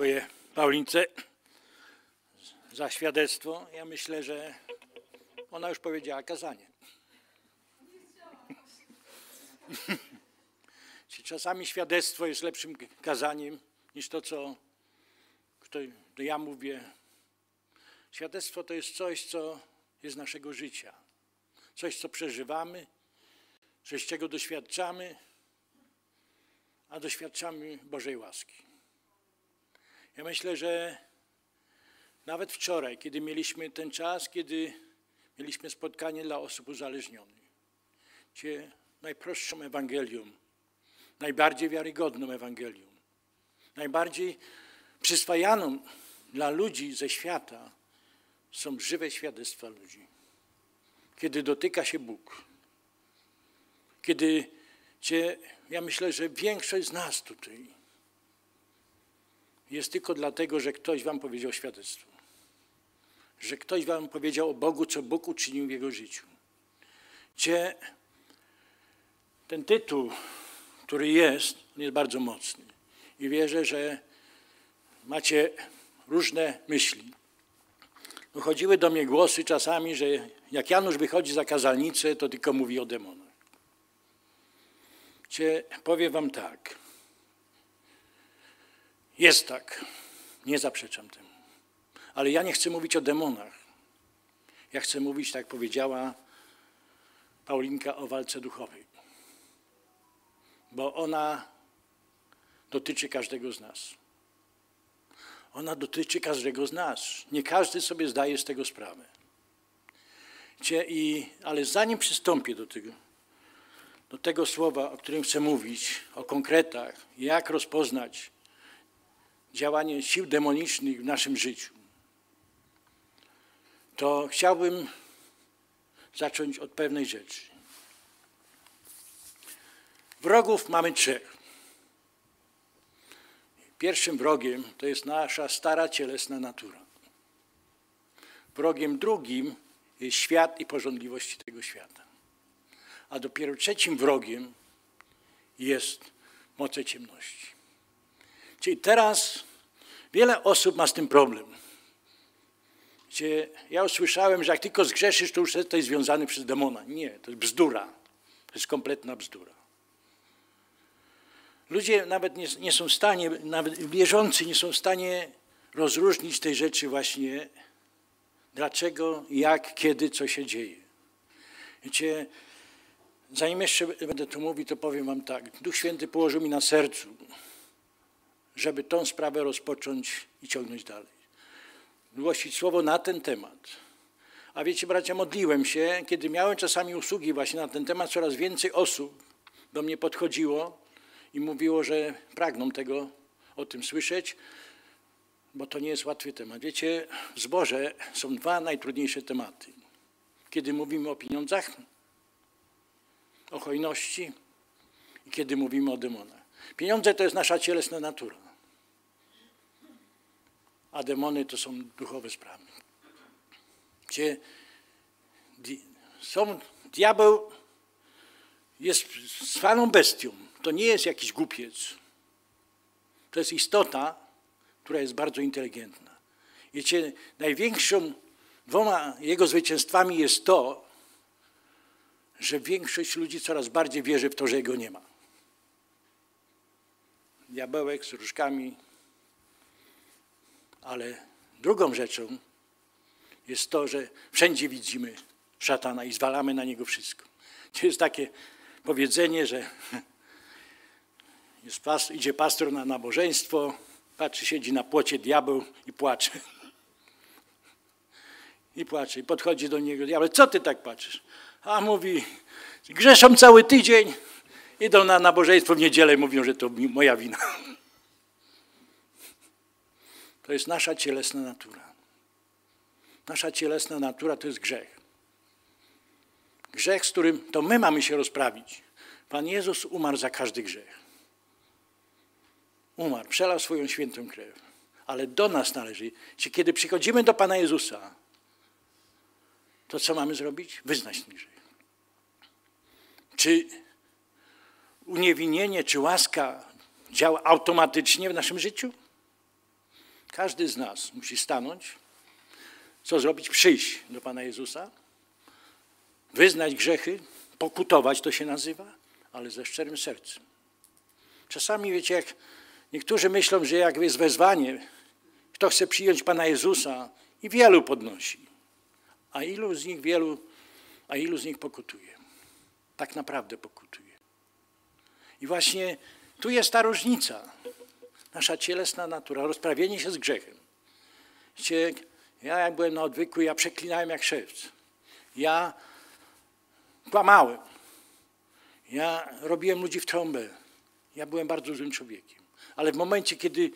Dziękuję Paulince za świadectwo. Ja myślę, że ona już powiedziała kazanie. Czasami świadectwo jest lepszym kazaniem niż to, co ja mówię. Świadectwo to jest coś, co jest naszego życia. Coś, co przeżywamy, coś, czego doświadczamy, a doświadczamy Bożej łaski. Ja myślę, że nawet wczoraj, kiedy mieliśmy ten czas, kiedy mieliśmy spotkanie dla osób uzależnionych, gdzie najprostszą Ewangelią, najbardziej wiarygodną Ewangelią, najbardziej przyswajaną dla ludzi ze świata są żywe świadectwa ludzi. Kiedy dotyka się Bóg, kiedy cię, ja myślę, że większość z nas tutaj jest tylko dlatego, że ktoś wam powiedział świadectwo. Że ktoś wam powiedział o Bogu, co Bóg uczynił w jego życiu. Gdzie ten tytuł, który jest, jest bardzo mocny. I wierzę, że macie różne myśli. Dochodziły do mnie głosy czasami, że jak Janusz wychodzi za kazalnicę, to tylko mówi o demonach. Gdzie powiem wam tak. Jest tak. Nie zaprzeczam temu. Ale ja nie chcę mówić o demonach. Ja chcę mówić, tak jak powiedziała Paulinka, o walce duchowej. Bo ona dotyczy każdego z nas. Ona dotyczy każdego z nas. Nie każdy sobie zdaje z tego sprawę. I, ale zanim przystąpię do tego, do tego słowa, o którym chcę mówić, o konkretach, jak rozpoznać działanie sił demonicznych w naszym życiu, to chciałbym zacząć od pewnej rzeczy. Wrogów mamy trzech. Pierwszym wrogiem to jest nasza stara cielesna natura. Wrogiem drugim jest świat i porządliwości tego świata. A dopiero trzecim wrogiem jest moce ciemności. Czyli teraz wiele osób ma z tym problem. Gdzie ja usłyszałem, że jak tylko zgrzeszysz, to już jesteś związany przez demona. Nie, to jest bzdura. To jest kompletna bzdura. Ludzie nawet nie, nie są w stanie, nawet wierzący nie są w stanie rozróżnić tej rzeczy właśnie, dlaczego, jak, kiedy, co się dzieje. Wiecie, zanim jeszcze będę tu mówił, to powiem wam tak. Duch Święty położył mi na sercu, żeby tą sprawę rozpocząć i ciągnąć dalej. Głosić słowo na ten temat. A wiecie, bracia, modliłem się, kiedy miałem czasami usługi właśnie na ten temat, coraz więcej osób do mnie podchodziło i mówiło, że pragną tego, o tym słyszeć, bo to nie jest łatwy temat. Wiecie, w zborze są dwa najtrudniejsze tematy. Kiedy mówimy o pieniądzach, o hojności i kiedy mówimy o demonach. Pieniądze to jest nasza cielesna natura, a demony to są duchowe sprawy. Gdzie są, diabeł jest zwaną bestią. To nie jest jakiś głupiec. To jest istota, która jest bardzo inteligentna. Wiecie, największą dwoma jego zwycięstwami jest to, że większość ludzi coraz bardziej wierzy w to, że jego nie ma. Diabełek z różkami. Ale drugą rzeczą jest to, że wszędzie widzimy szatana i zwalamy na niego wszystko. To jest takie powiedzenie, że jest pas, idzie pastor na nabożeństwo, patrzy, siedzi na płocie diabeł i płacze. I płacze. I podchodzi do niego diabeł, co ty tak patrzysz? A mówi, grzeszą cały tydzień, idą na nabożeństwo w niedzielę i mówią, że to moja wina. To jest nasza cielesna natura. Nasza cielesna natura to jest grzech. Grzech, z którym to my mamy się rozprawić. Pan Jezus umarł za każdy grzech. Umarł, przelał swoją świętą krew. Ale do nas należy, że kiedy przychodzimy do Pana Jezusa, to co mamy zrobić? Wyznać ten grzech. Czy uniewinnienie, czy łaska działa automatycznie w naszym życiu? Każdy z nas musi stanąć, co zrobić? Przyjść do Pana Jezusa, wyznać grzechy, pokutować to się nazywa, ale ze szczerym sercem. Czasami, wiecie, jak niektórzy myślą, że jak jest wezwanie, kto chce przyjąć Pana Jezusa i wielu podnosi, a ilu z nich wielu, a ilu z nich pokutuje. Tak naprawdę pokutuje. I właśnie tu jest ta różnica. Nasza cielesna natura, rozprawienie się z grzechem. Wiecie, ja jak byłem na odwyku, ja przeklinałem jak szewc. Ja kłamałem. Ja robiłem ludzi w trąbę. Ja byłem bardzo złym człowiekiem. Ale w momencie, kiedy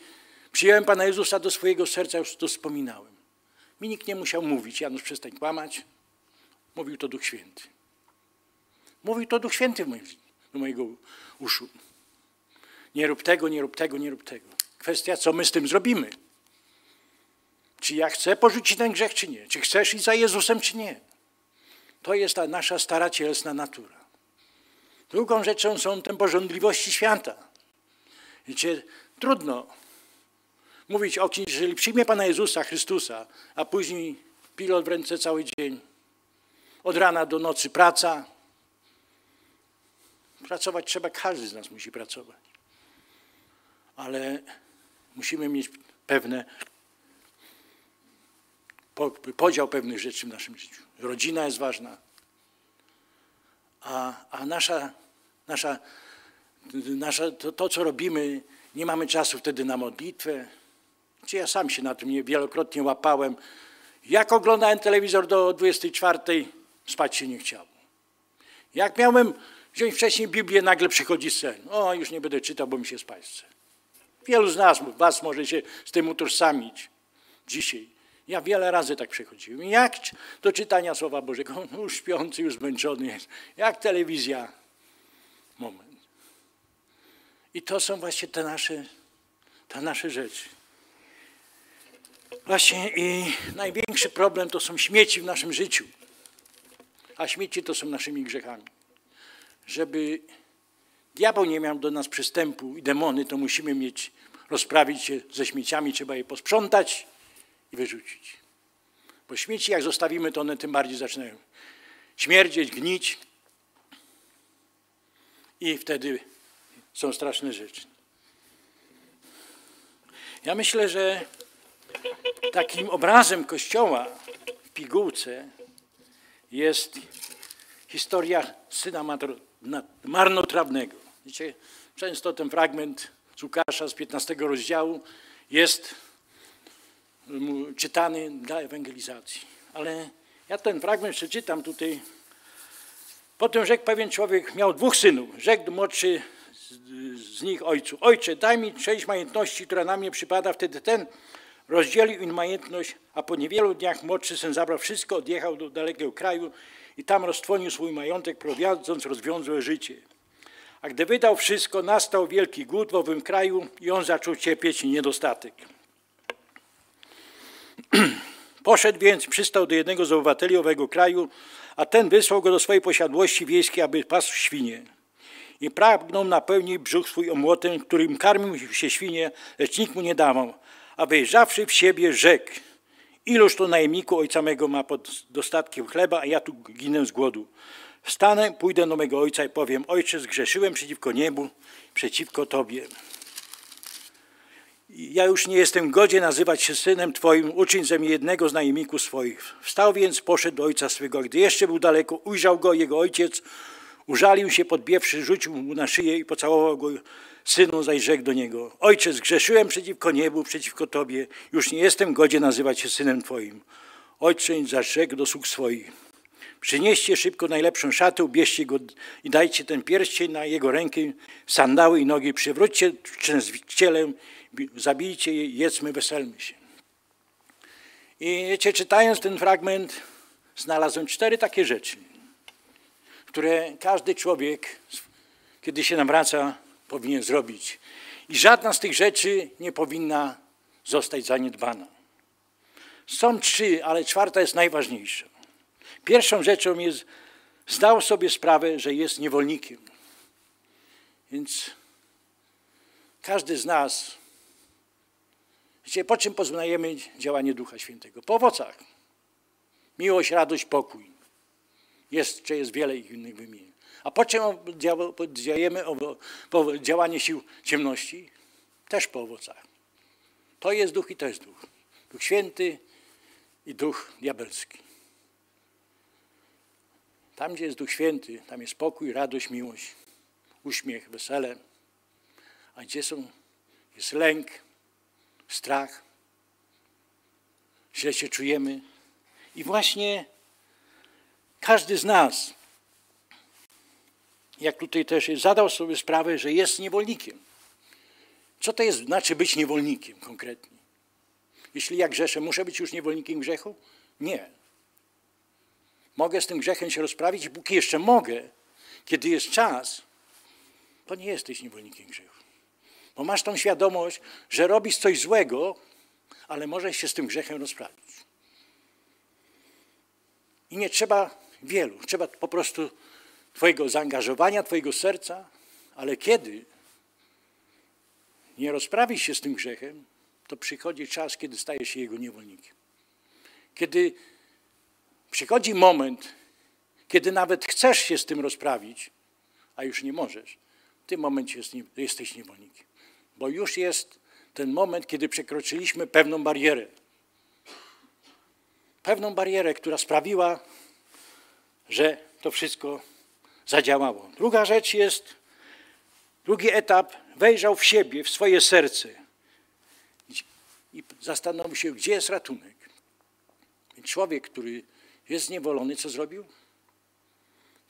przyjąłem Pana Jezusa do swojego serca, już to wspominałem. Mi nikt nie musiał mówić, Janusz przestań kłamać. Mówił to Duch Święty. Mówił to Duch Święty do mojego uszu. Nie rób tego, nie rób tego, nie rób tego. Kwestia, co my z tym zrobimy. Czy ja chcę porzucić ten grzech, czy nie? Czy chcesz iść za Jezusem, czy nie? To jest ta nasza stara cielesna natura. Drugą rzeczą są te porządliwości świata. Wiecie, trudno mówić o kimś, jeżeli przyjmie Pana Jezusa Chrystusa, a później pilot w ręce cały dzień, od rana do nocy praca. Pracować trzeba, każdy z nas musi pracować. Ale musimy mieć pewne podział pewnych rzeczy w naszym życiu. Rodzina jest ważna, a, a nasza, nasza, nasza to, to, co robimy, nie mamy czasu wtedy na modlitwę. Czy ja sam się na tym wielokrotnie łapałem. Jak oglądałem telewizor do 24, spać się nie chciało. Jak miałem wziąć wcześniej Biblię, nagle przychodzi sen. O, już nie będę czytał, bo mi się spać. Wielu z nas, was może się z tym utożsamić dzisiaj. Ja wiele razy tak przechodziłem. Jak do czytania Słowa Bożego, no już śpiący, już zmęczony jest. Jak telewizja. Moment. I to są właśnie te nasze, te nasze rzeczy. Właśnie i największy problem to są śmieci w naszym życiu. A śmieci to są naszymi grzechami. Żeby diabeł nie miał do nas przystępu i demony, to musimy mieć, rozprawić się ze śmieciami, trzeba je posprzątać i wyrzucić. Bo śmieci, jak zostawimy, to one tym bardziej zaczynają śmierdzieć, gnić. I wtedy są straszne rzeczy. Ja myślę, że takim obrazem Kościoła w pigułce jest historia syna marnotrawnego. Wiecie, często ten fragment z Łukasza z 15 rozdziału jest czytany dla ewangelizacji. Ale ja ten fragment przeczytam tutaj. Potem rzekł pewien człowiek, miał dwóch synów. Rzekł młodszy z, nich ojcu, ojcze, daj mi część majątności, która na mnie przypada. Wtedy ten rozdzielił im majątność, a po niewielu dniach młodszy syn zabrał wszystko, odjechał do dalekiego kraju i tam roztwonił swój majątek, prowadząc rozwiązłe życie. A gdy wydał wszystko, nastał wielki głód w owym kraju i on zaczął cierpieć niedostatek. Poszedł więc, przystał do jednego z obywateli owego kraju, a ten wysłał go do swojej posiadłości wiejskiej, aby pasł świnie. I pragnął napełnić brzuch swój omłotem, którym karmił się świnie, lecz nikt mu nie dawał. A wejrzawszy w siebie, rzekł, iluż to najemniku ojca mego ma pod dostatkiem chleba, a ja tu ginę z głodu. Wstanę, pójdę do mego ojca i powiem, ojcze, zgrzeszyłem przeciwko niebu, przeciwko Tobie ja już nie jestem godzie nazywać się synem Twoim, uczyń ze mnie jednego z najemników swoich. Wstał więc, poszedł do ojca swego. Gdy jeszcze był daleko, ujrzał go jego ojciec, użalił się, podbiewszy, rzucił mu na szyję i pocałował go. Synu zaś rzekł do niego, ojcze, zgrzeszyłem przeciwko niebu, przeciwko Tobie, już nie jestem godzie nazywać się synem Twoim. Ojciec zaś rzekł do sług swoich, przynieście szybko najlepszą szatę, ubierzcie go i dajcie ten pierścień na jego rękę, sandały i nogi, przywróćcie cielę zabijcie je, jedzmy, weselmy się. I wiecie, czytając ten fragment, znalazłem cztery takie rzeczy, które każdy człowiek, kiedy się nawraca, powinien zrobić. I żadna z tych rzeczy nie powinna zostać zaniedbana. Są trzy, ale czwarta jest najważniejsza. Pierwszą rzeczą jest, zdał sobie sprawę, że jest niewolnikiem. Więc każdy z nas Wiecie, po czym poznajemy działanie Ducha Świętego? Po owocach. Miłość, radość, pokój. Jeszcze jest wiele innych wymienień. A po czym podziałujemy po działanie sił ciemności? Też po owocach. To jest duch i to jest duch. Duch święty i duch diabelski. Tam, gdzie jest duch święty, tam jest pokój, radość, miłość, uśmiech, wesele. A gdzie są, jest lęk, strach, źle się czujemy. I właśnie każdy z nas, jak tutaj też zadał sobie sprawę, że jest niewolnikiem. Co to jest, znaczy być niewolnikiem konkretnie? Jeśli ja grzeszę, muszę być już niewolnikiem grzechu? Nie. Mogę z tym grzechem się rozprawić póki jeszcze mogę, kiedy jest czas, to nie jesteś niewolnikiem grzechu. Bo masz tą świadomość, że robisz coś złego, ale możesz się z tym grzechem rozprawić. I nie trzeba wielu, trzeba po prostu Twojego zaangażowania, Twojego serca, ale kiedy nie rozprawisz się z tym grzechem, to przychodzi czas, kiedy stajesz się jego niewolnikiem. Kiedy przychodzi moment, kiedy nawet chcesz się z tym rozprawić, a już nie możesz, w tym momencie jesteś niewolnikiem. Bo już jest ten moment, kiedy przekroczyliśmy pewną barierę. Pewną barierę, która sprawiła, że to wszystko zadziałało. Druga rzecz jest, drugi etap, wejrzał w siebie, w swoje serce i zastanowił się, gdzie jest ratunek. Człowiek, który jest zniewolony, co zrobił?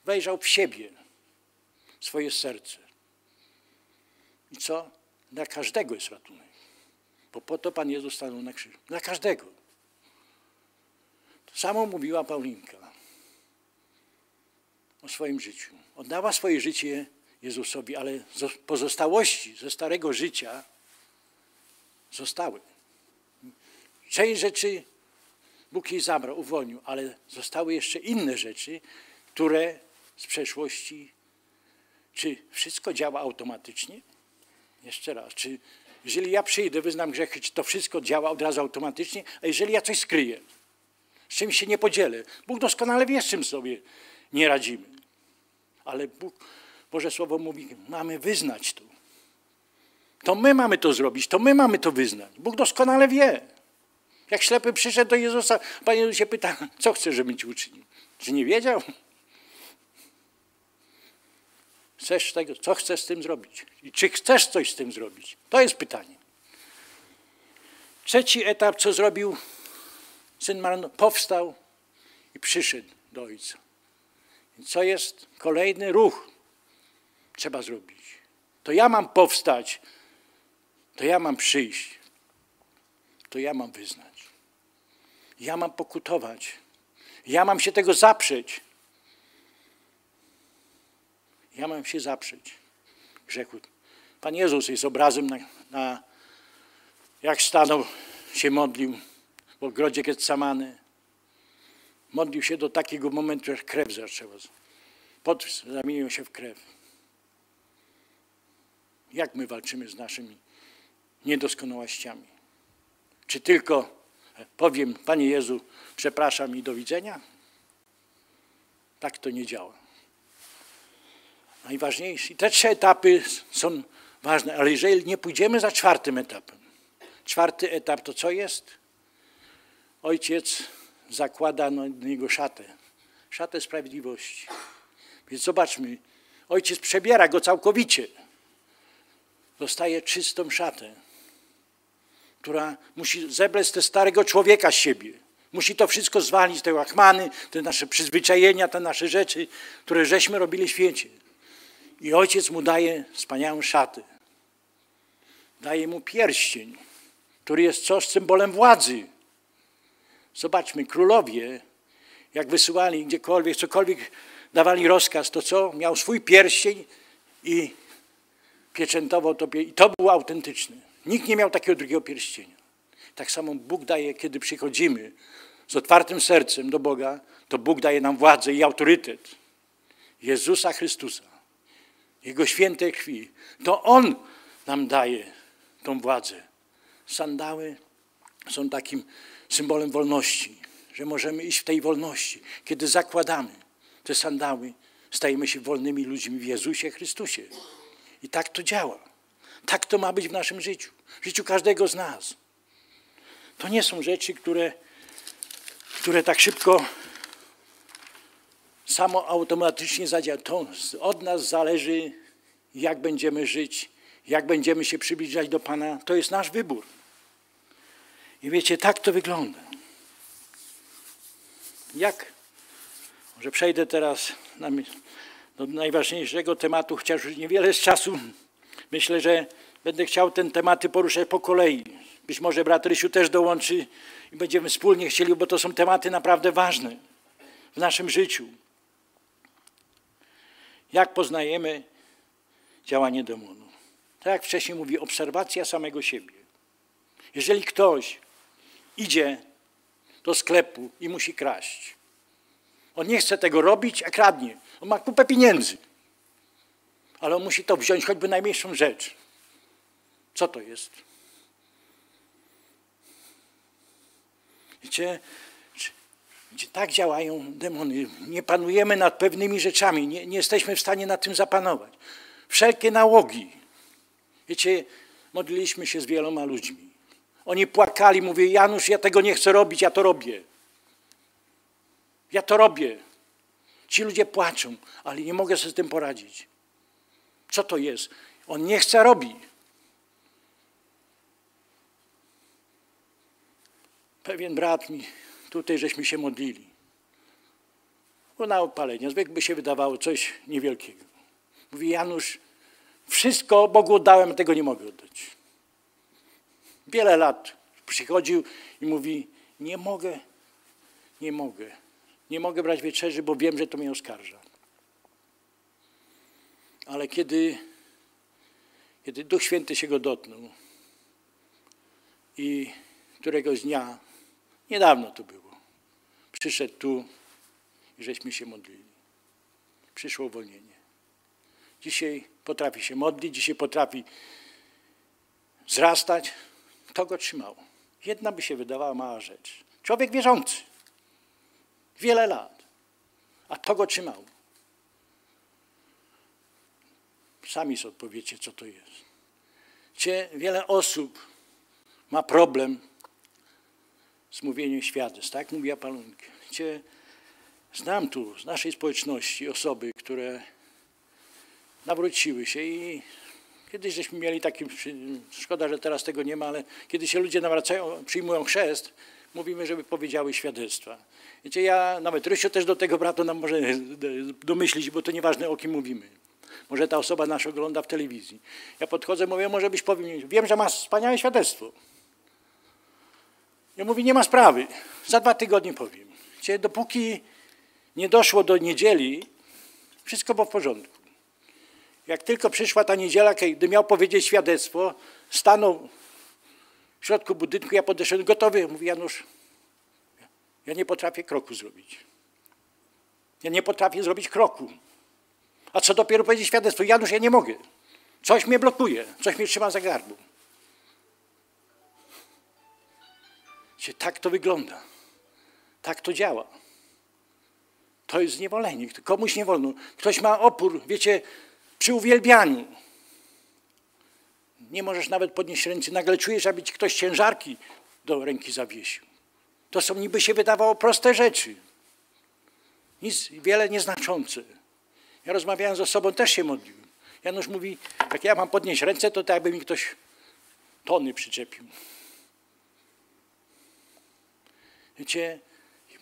Wejrzał w siebie, w swoje serce. I co? Dla każdego jest ratunek. Bo po to Pan Jezus stanął na krzyżu. Dla każdego. To samo mówiła Paulinka o swoim życiu. Oddała swoje życie Jezusowi, ale pozostałości ze starego życia zostały. Część rzeczy Bóg jej zabrał, uwolnił, ale zostały jeszcze inne rzeczy, które z przeszłości. Czy wszystko działa automatycznie? Jeszcze raz. Czy jeżeli ja przyjdę, wyznam grzechy, czy to wszystko działa od razu automatycznie? A jeżeli ja coś skryję, z czymś się nie podzielę? Bóg doskonale wie, z czym sobie nie radzimy. Ale Bóg, Boże Słowo mówi, mamy wyznać to. To my mamy to zrobić, to my mamy to wyznać. Bóg doskonale wie. Jak ślepy przyszedł do Jezusa, Pan Jezus się pyta, co chce, żebym ci uczynił? Czy nie wiedział? Chcesz tego, co chcesz z tym zrobić? I czy chcesz coś z tym zrobić? To jest pytanie. Trzeci etap, co zrobił syn Marno, powstał i przyszedł do ojca. Co jest kolejny ruch? Trzeba zrobić. To ja mam powstać, to ja mam przyjść, to ja mam wyznać. Ja mam pokutować. Ja mam się tego zaprzeć. Ja mam się zaprzeć grzechu. Pan Jezus jest obrazem na, na jak stanął, się modlił w ogrodzie Getsamany. Modlił się do takiego momentu, że krew zaczęła. Pot zamienił się w krew. Jak my walczymy z naszymi niedoskonałościami? Czy tylko powiem, Panie Jezu, przepraszam i do widzenia? Tak to nie działa. Najważniejsze. Te trzy etapy są ważne, ale jeżeli nie pójdziemy za czwartym etapem, czwarty etap to co jest? Ojciec zakłada na niego szatę, szatę sprawiedliwości. Więc zobaczmy, ojciec przebiera go całkowicie. Dostaje czystą szatę która musi zebrać te starego człowieka z siebie. Musi to wszystko zwalić, te łachmany, te nasze przyzwyczajenia, te nasze rzeczy, które żeśmy robili w świecie. I ojciec mu daje wspaniałą szatę. Daje mu pierścień, który jest coś symbolem władzy. Zobaczmy, królowie, jak wysyłali gdziekolwiek, cokolwiek dawali rozkaz, to co? Miał swój pierścień i pieczętował to. I to było autentyczne. Nikt nie miał takiego drugiego pierścienia. Tak samo Bóg daje, kiedy przychodzimy z otwartym sercem do Boga, to Bóg daje nam władzę i autorytet. Jezusa Chrystusa, Jego świętej krwi. To On nam daje tą władzę. Sandały są takim symbolem wolności, że możemy iść w tej wolności. Kiedy zakładamy te sandały, stajemy się wolnymi ludźmi w Jezusie Chrystusie. I tak to działa. Tak to ma być w naszym życiu, w życiu każdego z nas. To nie są rzeczy, które, które tak szybko samo automatycznie zadziałają. To od nas zależy, jak będziemy żyć, jak będziemy się przybliżać do Pana. To jest nasz wybór. I wiecie, tak to wygląda. Jak? Może przejdę teraz na, do najważniejszego tematu, chociaż już niewiele z czasu. Myślę, że będę chciał ten tematy poruszać po kolei. Być może brat Rysiu też dołączy i będziemy wspólnie chcieli, bo to są tematy naprawdę ważne w naszym życiu. Jak poznajemy działanie demonu? Tak jak wcześniej mówi, obserwacja samego siebie. Jeżeli ktoś idzie do sklepu i musi kraść, on nie chce tego robić, a kradnie. On ma kupę pieniędzy, ale on musi to wziąć, choćby najmniejszą rzecz. Co to jest? Wiecie, gdzie tak działają demony. Nie panujemy nad pewnymi rzeczami, nie, nie jesteśmy w stanie nad tym zapanować. Wszelkie nałogi. Wiecie, modliliśmy się z wieloma ludźmi. Oni płakali, mówię, Janusz, ja tego nie chcę robić, ja to robię. Ja to robię. Ci ludzie płaczą, ale nie mogę sobie z tym poradzić. Co to jest? On nie chce robić. Pewien brat mi, tutaj żeśmy się modlili. Bo na opalenie, zwykle się wydawało coś niewielkiego. Mówi Janusz, wszystko Bogu oddałem, tego nie mogę oddać. Wiele lat przychodził i mówi, nie mogę, nie mogę. Nie mogę brać wieczerzy, bo wiem, że to mnie oskarża. Ale kiedy, kiedy Duch Święty się go dotknął i któregoś dnia, niedawno to było, przyszedł tu i żeśmy się modlili. Przyszło uwolnienie. Dzisiaj potrafi się modlić, dzisiaj potrafi wzrastać. To go trzymało. Jedna by się wydawała mała rzecz. Człowiek wierzący. Wiele lat. A to go trzymało. Sami sobie odpowiecie, co to jest. Gdzie wiele osób ma problem z mówieniem świadectw, tak mówiła Palunka. Gdzie znam tu z naszej społeczności osoby, które nawróciły się i kiedyś żeśmy mieli taki, szkoda, że teraz tego nie ma, ale kiedy się ludzie nawracają, przyjmują chrzest, mówimy, żeby powiedziały świadectwa. Wiecie, ja, nawet Rysio też do tego brata nam może domyślić, bo to nieważne o kim mówimy. Może ta osoba nas ogląda w telewizji. Ja podchodzę, mówię, może byś powiem, wiem, że masz wspaniałe świadectwo. Ja mówię, nie ma sprawy, za dwa tygodnie powiem. Wiecie, dopóki nie doszło do niedzieli, wszystko było w porządku. Jak tylko przyszła ta niedziela, kiedy miał powiedzieć świadectwo, stanął w środku budynku, ja podeszłem gotowy. Mówi Janusz, ja nie potrafię kroku zrobić. Ja nie potrafię zrobić kroku. A co dopiero powiedzieć świadectwo? Janusz, ja nie mogę. Coś mnie blokuje, coś mnie trzyma za gardło. Tak to wygląda. Tak to działa. To jest zniewolenie. Komuś nie wolno. Ktoś ma opór, wiecie, przy uwielbianiu. Nie możesz nawet podnieść ręce. Nagle czujesz, aby ci ktoś ciężarki do ręki zawiesił. To są niby się wydawało proste rzeczy. Nic, wiele nieznaczące. Ja rozmawiałem z osobą, też się modliłem. Janusz mówi, jak ja mam podnieść ręce, to tak jakby mi ktoś tony przyczepił. Wiecie,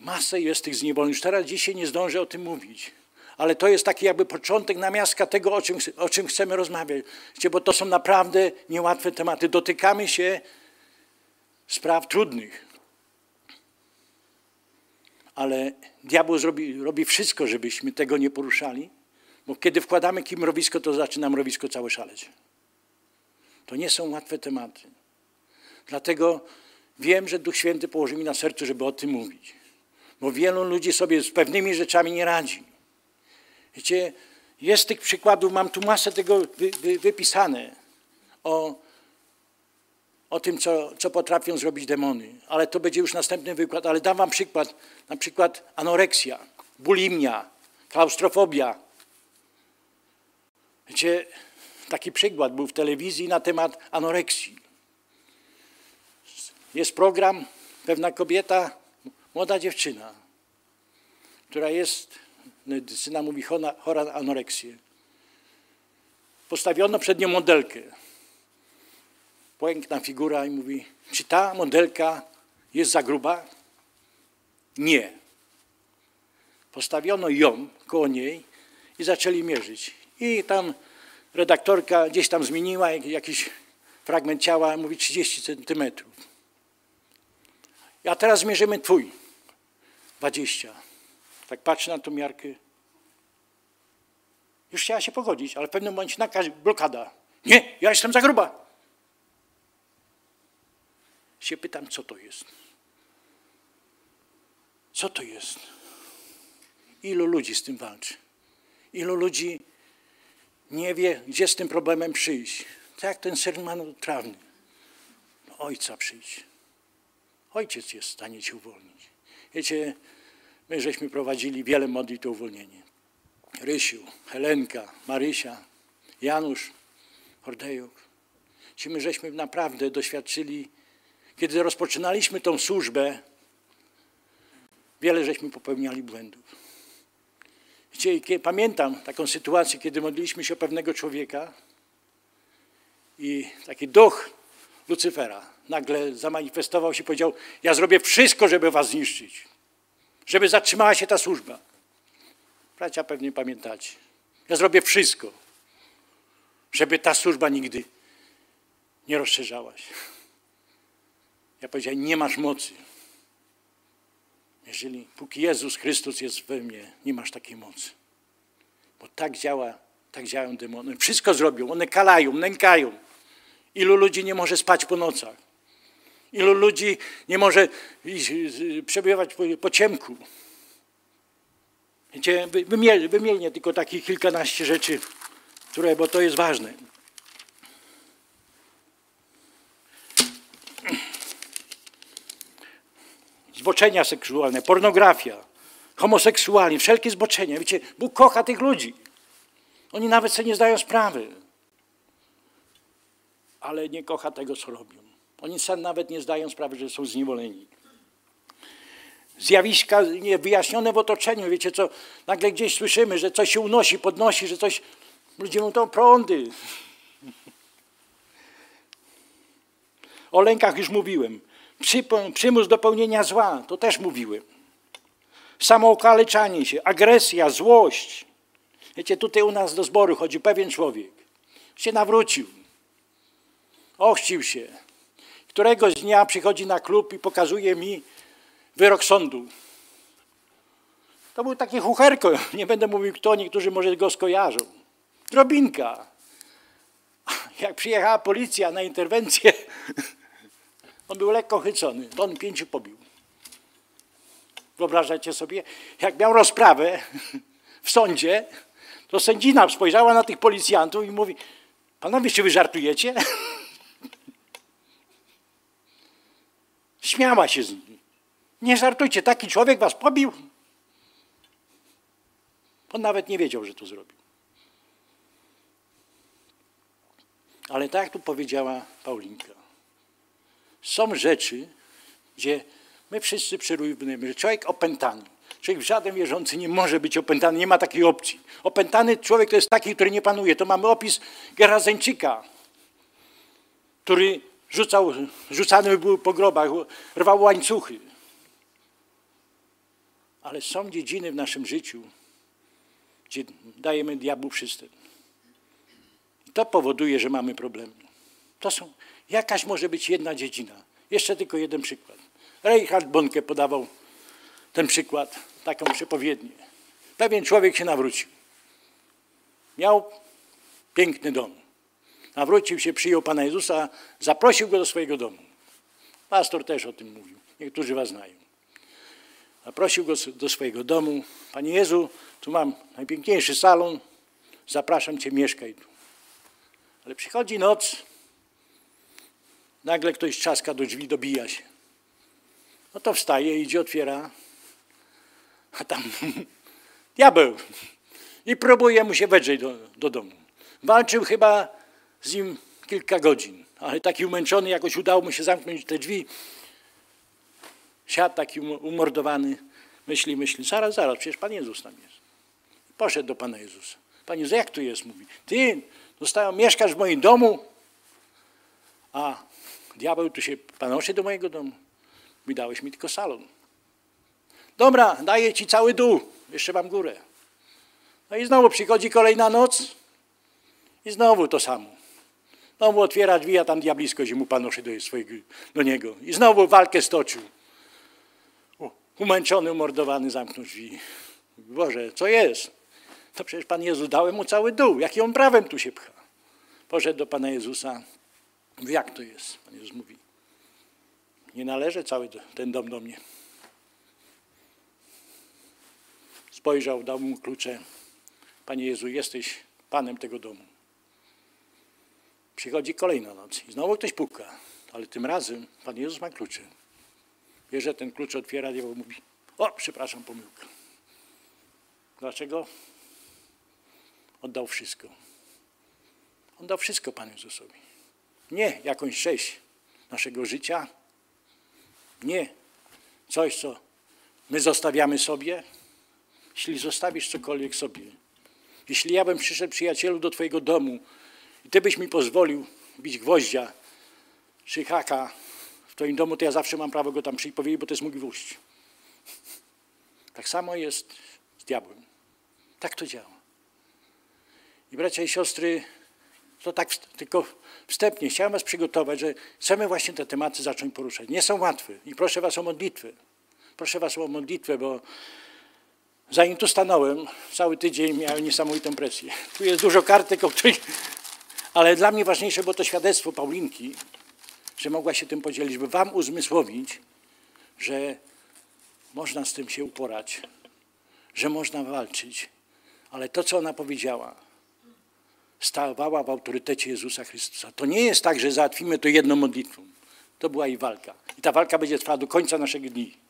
masę jest tych zniewoleń. Już teraz dzisiaj nie zdążę o tym mówić. Ale to jest taki jakby początek, namiastka tego, o czym, o czym chcemy rozmawiać. Bo to są naprawdę niełatwe tematy. Dotykamy się spraw trudnych. Ale diabeł zrobi, robi wszystko, żebyśmy tego nie poruszali. Bo kiedy wkładamy kim mrowisko, to zaczyna mrowisko całe szaleć. To nie są łatwe tematy. Dlatego wiem, że Duch Święty położy mi na sercu, żeby o tym mówić. Bo wielu ludzi sobie z pewnymi rzeczami nie radzi. Wiecie, jest tych przykładów, mam tu masę tego wy, wy, wypisane o, o tym, co, co potrafią zrobić demony. Ale to będzie już następny wykład. Ale dam wam przykład. Na przykład anoreksja, bulimia, klaustrofobia. Wiecie, taki przykład był w telewizji na temat anoreksji. Jest program, pewna kobieta, młoda dziewczyna, która jest, medycyna mówi, chora na anoreksję. Postawiono przed nią modelkę. Piękna figura i mówi, czy ta modelka jest za gruba? Nie. Postawiono ją koło niej i zaczęli mierzyć. I tam redaktorka gdzieś tam zmieniła jakiś fragment ciała, mówi 30 centymetrów. A teraz mierzymy twój. 20. Tak patrzę na tą miarkę. Już chciała się pogodzić, ale w pewnym momencie nakaz, blokada. Nie, ja jestem za gruba. Się pytam, co to jest? Co to jest? Ilu ludzi z tym walczy? Ilu ludzi nie wie, gdzie z tym problemem przyjść? Tak ten serman trawny. Ojca przyjść. Ojciec jest w stanie cię uwolnić. Wiecie, my żeśmy prowadzili wiele modlitw o uwolnienie. Rysiu, Helenka, Marysia, Janusz, Hordejuk. Ci my żeśmy naprawdę doświadczyli, kiedy rozpoczynaliśmy tą służbę, wiele żeśmy popełniali błędów. Wiecie, pamiętam taką sytuację, kiedy modliliśmy się o pewnego człowieka i taki duch Lucyfera nagle zamanifestował się i powiedział, ja zrobię wszystko, żeby was zniszczyć, żeby zatrzymała się ta służba. Bracia pewnie pamiętacie. Ja zrobię wszystko, żeby ta służba nigdy nie rozszerzała się. Ja powiedziałem, nie masz mocy. Jeżeli póki Jezus Chrystus jest we mnie, nie masz takiej mocy. Bo tak działa, tak działają demony. Wszystko zrobią, one kalają, nękają. Ilu ludzi nie może spać po nocach? Ilu ludzi nie może przebywać po, po ciemku? Wiecie, wymienię tylko takich kilkanaście rzeczy, które, bo to jest ważne. Zboczenia seksualne, pornografia, homoseksualni, wszelkie zboczenia. Wiecie, Bóg kocha tych ludzi. Oni nawet sobie nie zdają sprawy. Ale nie kocha tego, co robią. Oni sam nawet nie zdają sprawy, że są zniewoleni. Zjawiska niewyjaśnione w otoczeniu. Wiecie co, nagle gdzieś słyszymy, że coś się unosi, podnosi, że coś... Ludzie mówią, to prądy. O lękach już mówiłem. Przymus do pełnienia zła, to też mówiłem. Samookaleczanie się, agresja, złość. Wiecie, tutaj u nas do zboru chodzi pewien człowiek. Się nawrócił. Ochcił się. Któregoś dnia przychodzi na klub i pokazuje mi wyrok sądu. To był taki chucherko, nie będę mówił kto, niektórzy może go skojarzą. Drobinka. Jak przyjechała policja na interwencję, on był lekko chycony, to on pięciu pobił. Wyobrażacie sobie, jak miał rozprawę w sądzie, to sędzina spojrzała na tych policjantów i mówi, panowie, czy wy żartujecie? Śmiała się z nimi. Nie żartujcie, taki człowiek was pobił. On nawet nie wiedział, że to zrobił. Ale tak tu powiedziała Paulinka, są rzeczy, gdzie my wszyscy przyrównujemy, że człowiek opętany, człowiek żaden wierzący nie może być opętany, nie ma takiej opcji. Opętany człowiek to jest taki, który nie panuje. To mamy opis Gerazeńczyka, który rzucał, rzucany był po grobach, rwał łańcuchy. Ale są dziedziny w naszym życiu, gdzie dajemy diabłu przystęp. To powoduje, że mamy problemy. To są, jakaś może być jedna dziedzina. Jeszcze tylko jeden przykład. Reinhard Bonke podawał ten przykład, taką przepowiednię. Pewien człowiek się nawrócił. Miał piękny dom. Nawrócił się, przyjął Pana Jezusa, zaprosił go do swojego domu. Pastor też o tym mówił. Niektórzy was znają. Zaprosił go do swojego domu. Panie Jezu, tu mam najpiękniejszy salon, zapraszam Cię, mieszkaj tu. Ale przychodzi noc, Nagle ktoś trzaska do drzwi, dobija się. No to wstaje, idzie, otwiera, a tam diabeł. I próbuje mu się wedrzeć do, do domu. Walczył chyba z nim kilka godzin, ale taki umęczony, jakoś udało mu się zamknąć te drzwi. Siadł taki umordowany, myśli, myśli, zaraz, zaraz, przecież Pan Jezus tam jest. Poszedł do Pana Jezusa. Panie Jezus, jak tu jest? Mówi, ty zostałem, mieszkasz w moim domu, a diabeł tu się panoszy do mojego domu. Mi dałeś mi tylko salon. Dobra, daję ci cały dół, jeszcze mam górę. No i znowu przychodzi kolejna noc i znowu to samo. Znowu otwiera drzwi, a tam diablisko się mu panoszy do, swojego, do niego. I znowu walkę stoczył. Umęczony, umordowany, zamknął drzwi. Boże, co jest? To przecież Pan Jezus dałem mu cały dół. Jakim on prawem tu się pcha? Poszedł do Pana Jezusa. Mówi, jak to jest? Pan Jezus mówi, nie należy cały ten dom do mnie. Spojrzał, dał mu klucze. Panie Jezu, jesteś Panem tego domu. Przychodzi kolejna noc i znowu ktoś puka, ale tym razem Pan Jezus ma klucze. Bierze ten klucz, otwiera, diabeł mówi, o, przepraszam, pomyłka. Dlaczego? Oddał wszystko. On dał wszystko Panu Jezusowi. Nie jakąś część naszego życia, nie coś, co my zostawiamy sobie. Jeśli zostawisz cokolwiek sobie, jeśli ja bym przyszedł, przyjacielu, do Twojego domu i Ty byś mi pozwolił bić gwoździa czy haka w Twoim domu, to ja zawsze mam prawo go tam przyjść powiedzieć, bo to jest mój gwóźdź. Tak samo jest z diabłem. Tak to działa. I bracia i siostry, to tak tylko wstępnie chciałem Was przygotować, że chcemy właśnie te tematy zacząć poruszać. Nie są łatwe i proszę Was o modlitwę. Proszę Was o modlitwę, bo zanim tu stanąłem, cały tydzień miałem niesamowitą presję. Tu jest dużo kartek, o których... Ale dla mnie ważniejsze było to świadectwo Paulinki, że mogła się tym podzielić, by Wam uzmysłowić, że można z tym się uporać, że można walczyć, ale to, co ona powiedziała, stawała w autorytecie Jezusa Chrystusa. To nie jest tak, że załatwimy to jedną modlitwą. To była i walka. I ta walka będzie trwała do końca naszych dni.